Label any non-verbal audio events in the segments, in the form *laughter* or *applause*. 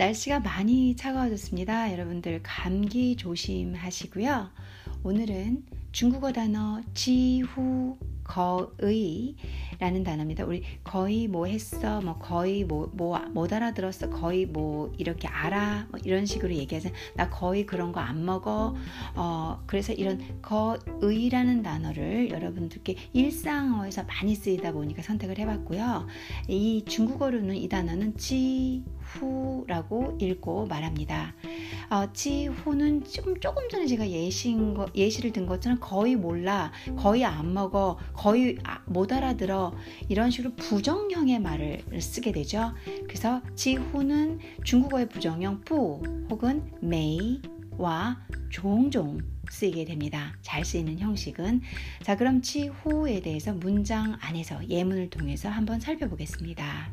날씨가 많이 차가워졌습니다. 여러분들 감기 조심하시고요. 오늘은 중국어 단어 지후 거의 라는 단어입니다. 우리 거의 뭐 했어, 뭐 거의 뭐, 뭐 알아들었어, 거의 뭐 이렇게 알아, 뭐 이런 식으로 얘기하잖아. 나 거의 그런 거 안 먹어. 어 그래서 이런 거의라는 단어를 여러분들께 일상어에서 많이 쓰이다 보니까 선택을 해봤고요. 이 중국어로는 이 단어는 지 후라고 읽고 말합니다. 어, 지후는 조금 조금 전에 제가 예시인 거, 예시를 든 것처럼 거의 몰라, 거의 안 먹어, 거의 아, 못 알아들어 이런 식으로 부정형의 말을 쓰게 되죠. 그래서 지후는 중국어의 부정형 뿌 혹은 메이와 종종 쓰이게 됩니다. 잘 쓰이는 형식은 자 그럼 지후에 대해서 문장 안에서 예문을 통해서 한번 살펴보겠습니다.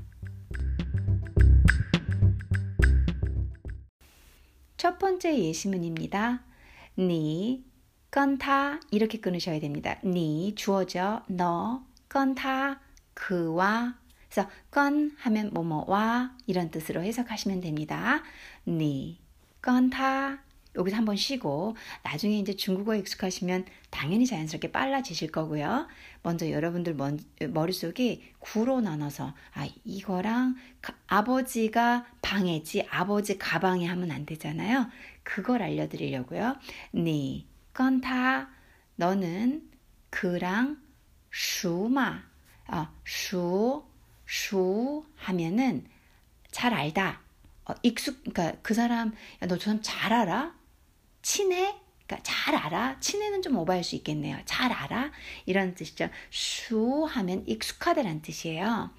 첫 번째 예시문입니다. 니 건타 이렇게 끊으셔야 됩니다. 니 주어져 너 건타 그와 그래서 건 하면 뭐뭐와 이런 뜻으로 해석하시면 됩니다. 니 건타 여기서 한번 쉬고 나중에 이제 중국어에 익숙하시면 당연히 자연스럽게 빨라지실 거고요. 먼저 여러분들 머릿속에 구로 나눠서 아 이거랑 아버지가 방해지 아버지 가방에 하면 안 되잖아요. 그걸 알려드리려고요. 니 건타 너는 그랑 슈마 어, 슈, 슈 하면은 잘 알다. 어, 익숙, 그러니까 그 사람, 야, 너 저 사람 잘 알아? 친해? 그러니까 잘 알아? 친해는 좀 오버할 수 있겠네요. 잘 알아? 이런 뜻이죠. 熟 하면 익숙하다라는 뜻이에요.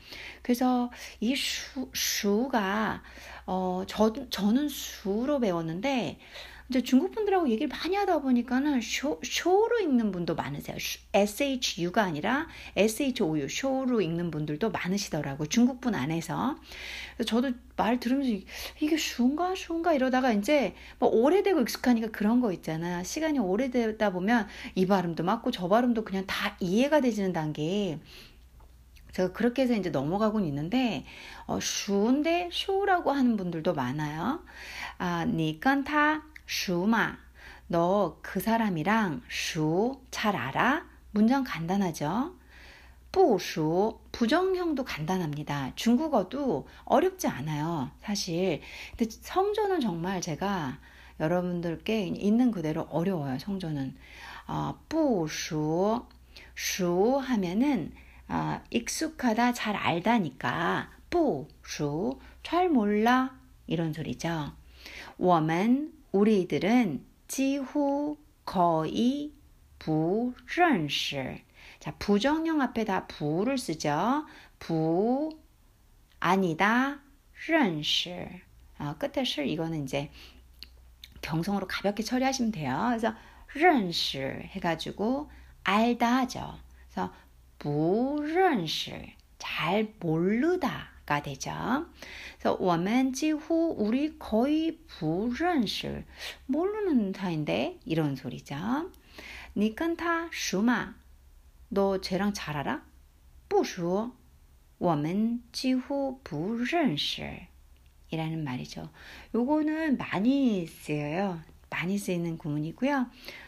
그래서 이 熟, 熟가, 어, 저, 저는 슈로 배웠는데, 이제 중국 분들하고 얘기를 많이 하다 보니까는 쇼, 쇼로 읽는 분도 많으세요. SHU가 아니라 SHOU, 쇼로 읽는 분들도 많으시더라고. 중국 분 안에서. 저도 말 들으면서 이게 슈인가 슈인가 이러다가 이제 뭐 오래되고 익숙하니까 그런 거 있잖아. 시간이 오래되다 보면 이 발음도 맞고 저 발음도 그냥 다 이해가 되지는 단계. 제가 그렇게 해서 이제 넘어가곤 있는데 어, 슈인데 쇼라고 하는 분들도 많아요. 아, 니깐他 슈마, 너 그 사람이랑 슈 잘 알아? 문장 간단하죠? 뿌슈 부정형도 간단합니다. 중국어도 어렵지 않아요. 사실. 근데 성조는 정말 제가 여러분들께 있는 그대로 어려워요. 성조는. 어, 뿌슈 슈 하면은 어, 익숙하다 잘 알다니까 뿌슈 잘 몰라 이런 소리죠. 我们 우리들은 几乎 거의 不认识 자, 부정형 앞에다 부를 쓰죠. 부 아니다 认识 어, 끝에 실 이거는 이제 경성으로 가볍게 처리하시면 돼요. 그래서 认识 해가지고 알다 하죠. 그래서 不认识잘 모르다 가 되죠. 그래서 我们几乎 우리 거의 不认识 모르는 사이인데 이런 소리죠. 你跟他熟吗?너 쟤랑 잘 알아? 不熟我们几乎不认识 이라는 말이죠. 요거는 많이 쓰여요. 많이 쓰이는 구문이고요.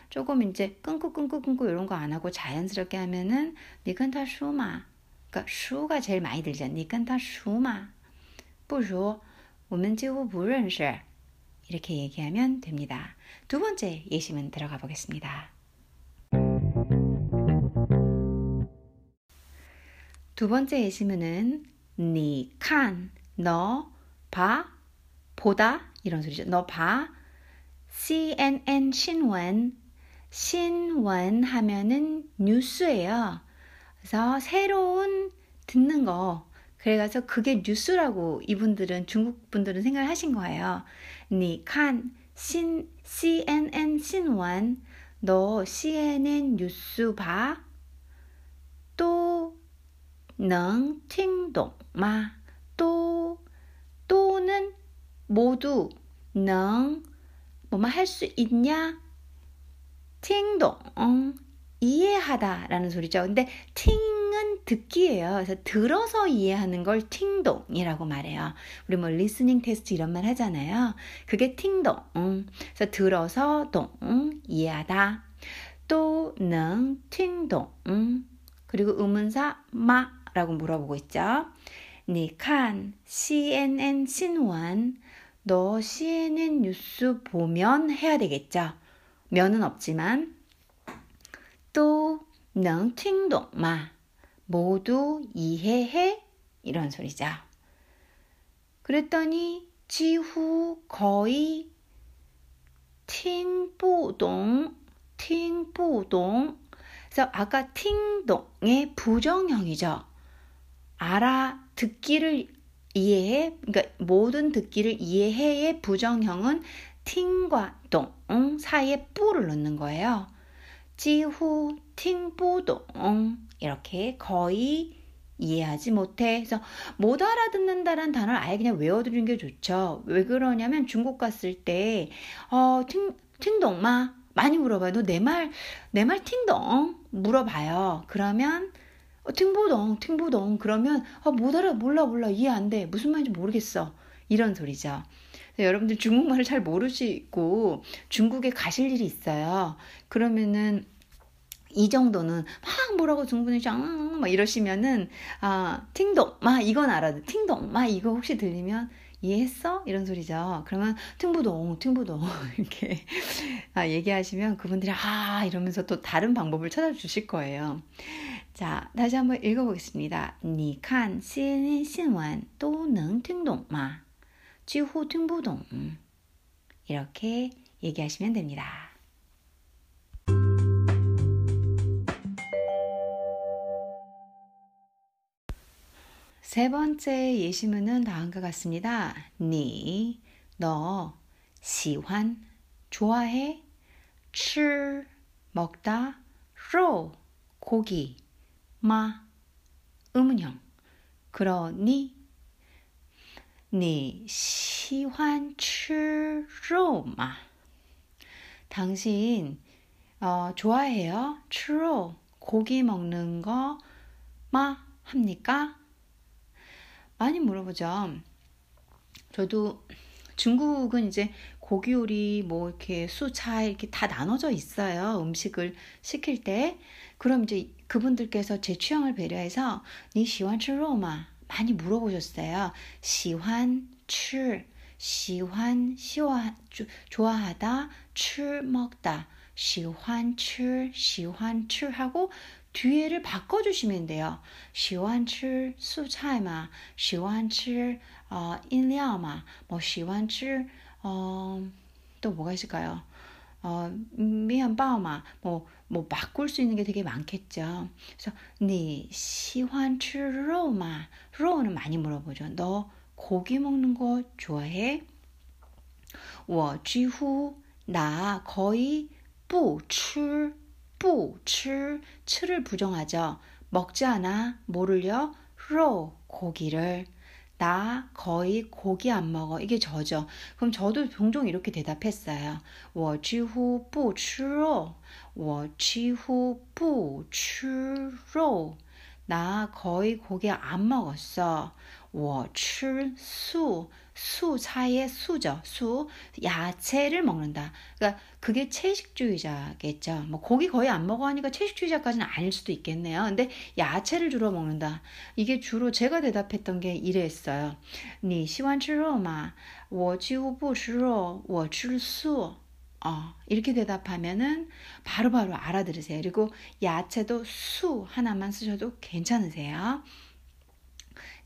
조금 이제 끊고 끊고 끊고 이런 거 안 하고 자연스럽게 하면은 你跟他说嘛 그러니까 슈가 제일 많이 들죠. 你跟他熟吗?不如我们几乎不认识. 이렇게 얘기하면 됩니다. 두 번째 예시문 들어가 보겠습니다. 두 번째 예시문은 你看, 너 봐, 보다 이런 소리죠. 너 봐. CNN 신원 신원 하면은 뉴스예요. 그래서 새로운 듣는 거 그래가지고 그게 뉴스라고 이분들은 중국 분들은 생각을 하신 거예요. 니칸 신 CNN 신원 너 CNN 뉴스 봐. 또능 팅동 마또 또는 모두 능 뭐만 할 수 있냐? 팅동 이해하다 라는 소리죠. 근데 听 听은 듣기예요. 그래서 들어서 이해하는 걸 听懂이라고 말해요. 우리 뭐 listening test 이런 말 하잖아요. 그게 听懂. 그래서 들어서 懂 이해하다. 또는 听懂. 그리고 의문사 吗라고 물어보고 있죠. 你看 CNN 新闻 너 CNN 뉴스 보면 해야 되겠죠. 면은 없지만 또能 听懂吗? 모두 이해해? 이런 소리죠. 그랬더니 지후 거의 听不懂, 听不懂. 그래서 아까 听懂의 부정형이죠. 알아 듣기를 이해해, 그러니까 모든 듣기를 이해해의 부정형은 팅과 동 사이에 뿌를 넣는 거예요. 지후 팅부동 이렇게 거의 이해하지 못해. 그래서 못 알아듣는다라는 단어를 아예 그냥 외워두는 게 좋죠. 왜 그러냐면 중국 갔을 때, 어, 팅, 팅동마 많이 물어봐요. 너 내 말, 내 말 팅동? 물어봐요. 그러면, 어, 팅부동, 팅부동. 그러면, 어, 못 알아, 몰라, 몰라, 이해 안 돼. 무슨 말인지 모르겠어. 이런 소리죠. 여러분들 중국말을 잘 모르시고 중국에 가실 일이 있어요. 그러면은 이 정도는 막 뭐라고 중분이 짱막 이러시면은 아 팅동 마 이건 알아도 팅동 마 이거 혹시 들리면 이해했어? 이런 소리죠. 그러면 팅부동 팅부동 *laughs* 이렇게 아, 얘기하시면 그분들이 아 이러면서 또 다른 방법을 찾아주실 거예요. 자 다시 한번 읽어보겠습니다. 你看新新闻都能听懂吗？ 지후 팅부동 이렇게 얘기하시면 됩니다. 세 번째 예시문은 다음과 같습니다. 니, 너, 시환, 좋아해, 吃, 먹다, 肉, 고기, 마, 의문형. 그러니, 你喜欢吃肉吗? 당신 어, 좋아해요? 吃肉 고기 먹는 거 마 합니까? 많이 물어보죠. 저도 중국은 이제 고기 요리 뭐 이렇게 수차 이렇게 다 나눠져 있어요. 음식을 시킬 때. 그럼 이제 그분들께서 제 취향을 배려해서 니 시원 吃肉吗? 많이 물어보셨어요. 시환, 吃, 시환, 시와, 좋아하다, 吃, 먹다. 시환, 吃, 시환, 吃 하고 뒤에를 바꿔주시면 돼요. 喜欢吃 수차이마, 喜欢吃 어, 饮料마, 뭐 喜欢吃 어, 또 뭐가 있을까요? 어, 미안바오마, 뭐, 뭐, 바꿀 수 있는 게 되게 많겠죠. 그래서, 네, 시환吃肉마? 肉는 많이 물어보죠. 너 고기 먹는 거 좋아해? 我几乎나 거의 不吃 不吃 츠를 부정하죠. 먹지 않아 뭐를요? 로 고기를 나 거의 고기 안 먹어. 이게 저죠. 그럼 저도 종종 이렇게 대답했어요. 我几乎不吃肉.我几乎不吃肉.나 거의 고기 안 먹었어. 我吃素. 수 사이에 수죠. 수 야채를 먹는다. 그러니까 그게 채식주의자겠죠. 뭐 고기 거의 안 먹어 하니까 채식주의자까지는 아닐 수도 있겠네요. 근데 야채를 주로 먹는다. 이게 주로 제가 대답했던 게 이랬어요. 你喜欢吃肉吗?我几乎不吃肉,我吃素. 어, 이렇게 대답하면은 바로바로 바로 알아들으세요. 그리고 야채도 수 하나만 쓰셔도 괜찮으세요.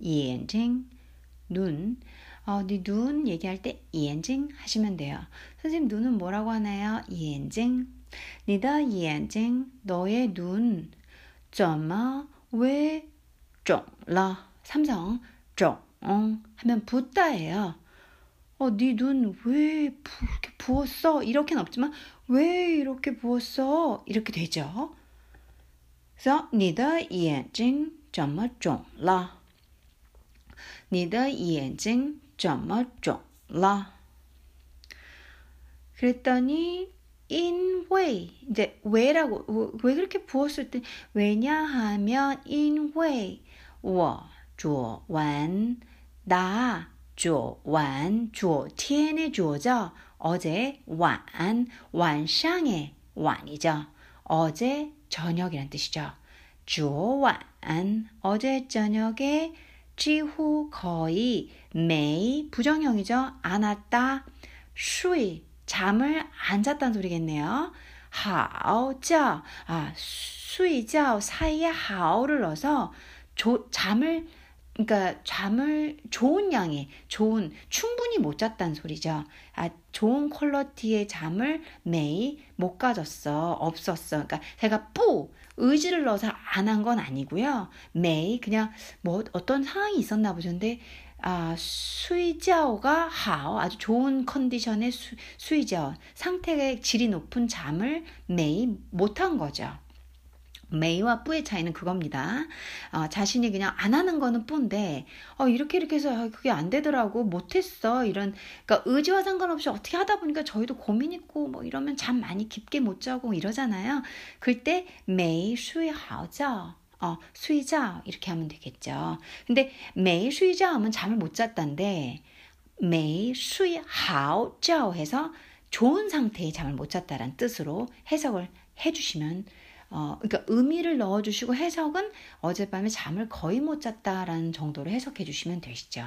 眼睛, 눈. 어, 네눈 얘기할 때眼睛 하시면 돼요. 선생님 눈은 뭐라고 하나요? 眼睛.你的眼睛 너의 눈. 怎么 왜 쫑라 삼성 쫑 하면 붓다예요. 어, 네 눈 왜 이렇게 부었어? 이렇게는 없지만 왜 이렇게 부었어? 이렇게 되죠. 그래서 你的眼睛怎么肿了? 你的眼睛怎么肿了? 그랬더니 in为 이제 왜라고 왜 그렇게 부었을 때 왜냐하면 in为 我做完나 昨晚昨天의 조죠. 어제 완 완상의 완이죠. 어제 저녁이란 뜻이죠. 昨晚 어제 저녁에 지후 거의 매이 부정형이죠. 안았다. 쉬 잠을 안 잤다는 소리겠네요. 하오자 아 수이자 사이에 하오를 넣어서 조, 잠을 그러니까 잠을 좋은 양의 좋은 충분히 못 잤다는 소리죠. 아 좋은 퀄러티의 잠을 매일 못 가졌어 없었어. 그러니까 제가 뿌 의지를 넣어서 안 한 건 아니고요. 매일 그냥 뭐 어떤 상황이 있었나 보셨는데 아, 수이자오가 하오 아주 좋은 컨디션의 수, 수이자오 상태의 질이 높은 잠을 매일 못한 거죠. 메이와 뿌의 차이는 그겁니다. 어, 자신이 그냥 안 하는 거는 뿌인데, 어, 이렇게 이렇게 해서 아, 그게 안 되더라고, 못했어. 이런, 그러니까 의지와 상관없이 어떻게 하다 보니까 저희도 고민 있고, 뭐 이러면 잠 많이 깊게 못 자고 이러잖아요. 그때 메이 수이 하오죠. 어, 수이자 이렇게 하면 되겠죠. 근데 메이 수이자 하면 잠을 못 잤다인데, 메이 수이 하오죠 해서 좋은 상태의 잠을 못 잤다라는 뜻으로 해석을 해주시면 어, 그러니까 의미를 넣어주시고 해석은 어젯밤에 잠을 거의 못 잤다라는 정도로 해석해 주시면 되시죠.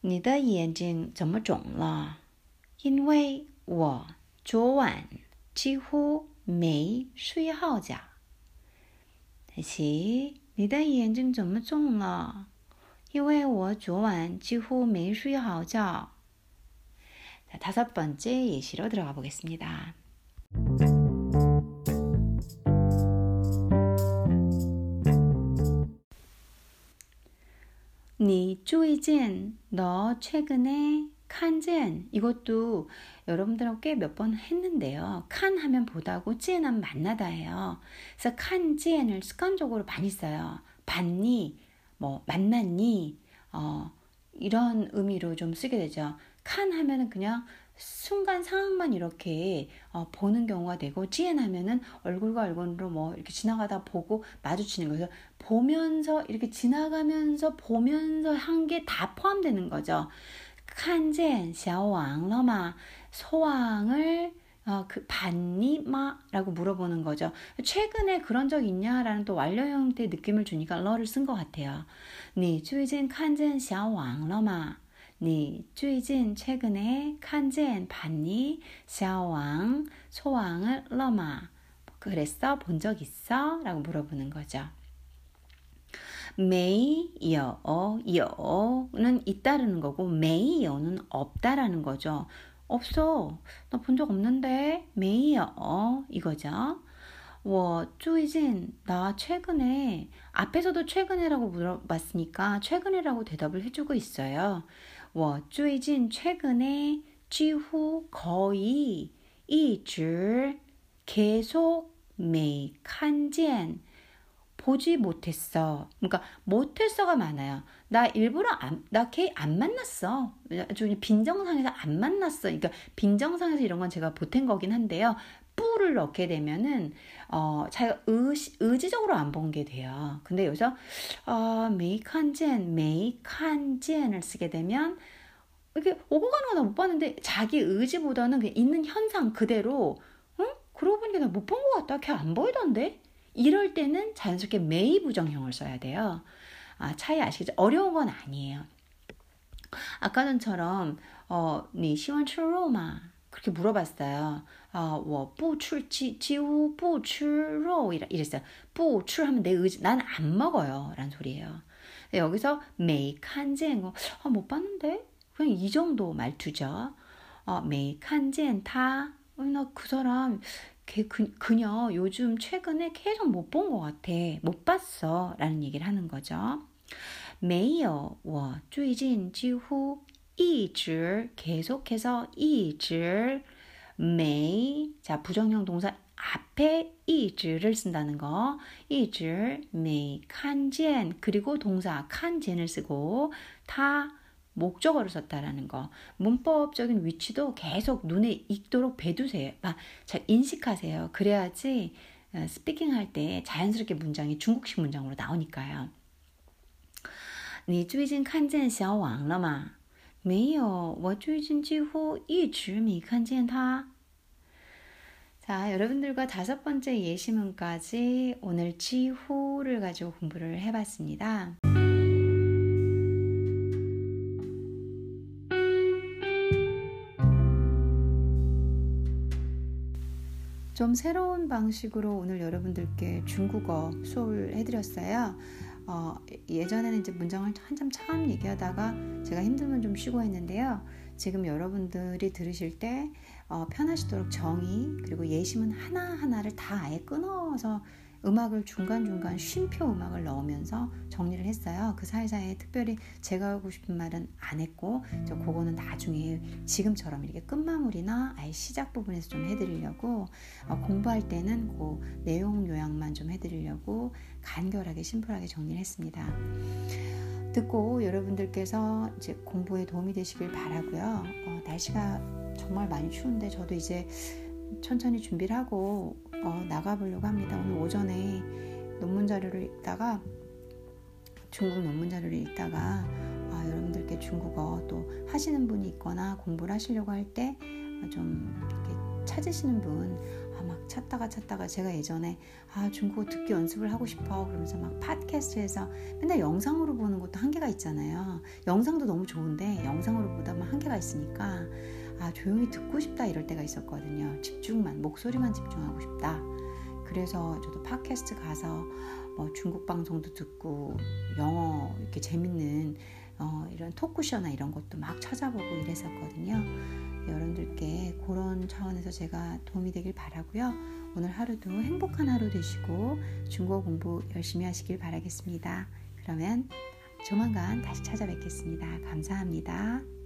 你的眼睛怎么肿了？因为我昨晚几乎没睡好觉。다시你的眼睛怎么肿了？因为我昨晚几乎没睡好觉。 자, 다섯 번째 예시로 들어가 보겠습니다. 네, 니 쪼이진 너 최근에 칸젠 이것도 여러분들하고 꽤 몇 번 했는데요. 칸 하면 보다고 찐하면 만나다예요. 그래서 칸젠을 습관적으로 많이 써요. 봤니 뭐 만났니 어 이런 의미로 좀 쓰게 되죠. 칸 하면은 그냥 순간 상황만 이렇게 어, 보는 경우가 되고 지혜나면은 얼굴과 얼굴로 뭐 이렇게 지나가다 보고 마주치는 거죠. 보면서 이렇게 지나가면서 보면서 한 게 다 포함되는 거죠. 칸젠 샤오왕 러마 소왕을 어, 그 반니마라고 물어보는 거죠. 최근에 그런 적 있냐라는 또 완료 형태의 느낌을 주니까 러를 쓴 것 같아요. 네, 최근 칸젠 샤오왕 러마. 你最近 최근에 칸젠 봤니? 샤왕 소왕을 러마 그랬어? 본 적 있어? 라고 물어보는 거죠. 메이여 여는 있다라는 거고 메이여는 없다라는 거죠. 없어. 나 본 적 없는데 메이여 이거죠. 我最近나 최근에 앞에서도 최근에라고 물어봤으니까 최근에라고 대답을 해주고 있어요. 我最近 최근에 几乎 거의 一直 계속 没看见 보지 못했어. 그러니까 못했어가 많아요. 나 일부러 안, 나 걔 안 만났어. 좀 빈정상에서 안 만났어. 그러니까 빈정상에서 이런 건 제가 보탠 거긴 한데요. 뿌를 넣게 되면은 어 자기가 의시, 의지적으로 안 본 게 돼요. 근데 여기서 어 메이칸젠 메이칸젠을 쓰게 되면 이게 오고 가는 거 나 못 봤는데 자기 의지보다는 그냥 있는 현상 그대로 응? 그러고 보니까 나 못 본 것 같다. 걔 안 보이던데? 이럴 때는 자연스럽게 메이 부정형을 써야 돼요. 아, 차이 아시겠죠? 어려운 건 아니에요. 아까 전처럼 어, 니 시원 출로마 그렇게 물어봤어요. 어, 我不吃鸡几乎不吃肉 이랬어요. 不吃 하면 내 의지 난 안 먹어요. 라는 소리예요. 여기서 메이칸젠 어, 못 봤는데 그냥 이 정도 말투죠. 어, 메이칸젠 다 어, 나그 사람 그, 그녀 요즘 최근에 계속 못 본 것 같아. 못 봤어. 라는 얘기를 하는 거죠. 没有,我最近几乎 一直 계속해서 一直没자 부정형 동사 앞에 一直를 쓴다는 거. 一直没看见 그리고 동사 看见을 쓰고 다 목적어를 썼다라는 거. 문법적인 위치도 계속 눈에 익도록 배두세요. 아, 잘 인식하세요. 그래야지 어, 스피킹 할 때 자연스럽게 문장이 중국식 문장으로 나오니까요. 你最近看见小王了吗? 没有,我最近几乎一直没看见他. 자, 여러분들과 다섯 번째 예시문까지 오늘 지후를 가지고 공부를 해봤습니다. 좀 새로운 방식으로 오늘 여러분들께 중국어 수업을 해드렸어요. 어, 예전에는 이제 문장을 한참 참 얘기하다가 제가 힘들면 좀 쉬고 했는데요. 지금 여러분들이 들으실 때 어, 편하시도록 정의 그리고 예시문 하나하나를 다 아예 끊어서 음악을 중간중간 쉼표 음악을 넣으면서 정리를 했어요. 그 사이사이에 특별히 제가 하고 싶은 말은 안 했고 저 그거는 나중에 지금처럼 이렇게 끝마무리나 아예 시작 부분에서 좀 해드리려고 어, 공부할 때는 그 내용 요약만 좀 해드리려고 간결하게 심플하게 정리를 했습니다. 듣고 여러분들께서 이제 공부에 도움이 되시길 바라고요. 어, 날씨가 정말 많이 추운데 저도 이제 천천히 준비를 하고 어, 나가보려고 합니다. 오늘 오전에 논문 자료를 읽다가 중국 논문 자료를 읽다가 아, 여러분들께 중국어 또 하시는 분이 있거나 공부를 하시려고 할 때 좀 찾으시는 분, 아, 막 찾다가 찾다가 제가 예전에 아, 중국어 듣기 연습을 하고 싶어 그러면서 막 팟캐스트에서 맨날 영상으로 보는 것도 한계가 있잖아요. 영상도 너무 좋은데 영상으로 보다 보면 한계가 있으니까 아, 조용히 듣고 싶다 이럴 때가 있었거든요. 집중만, 목소리만 집중하고 싶다. 그래서 저도 팟캐스트 가서 뭐 중국 방송도 듣고 영어 이렇게 재밌는 어, 이런 토크쇼나 이런 것도 막 찾아보고 이랬었거든요. 여러분들께 그런 차원에서 제가 도움이 되길 바라고요. 오늘 하루도 행복한 하루 되시고 중국어 공부 열심히 하시길 바라겠습니다. 그러면 조만간 다시 찾아뵙겠습니다. 감사합니다.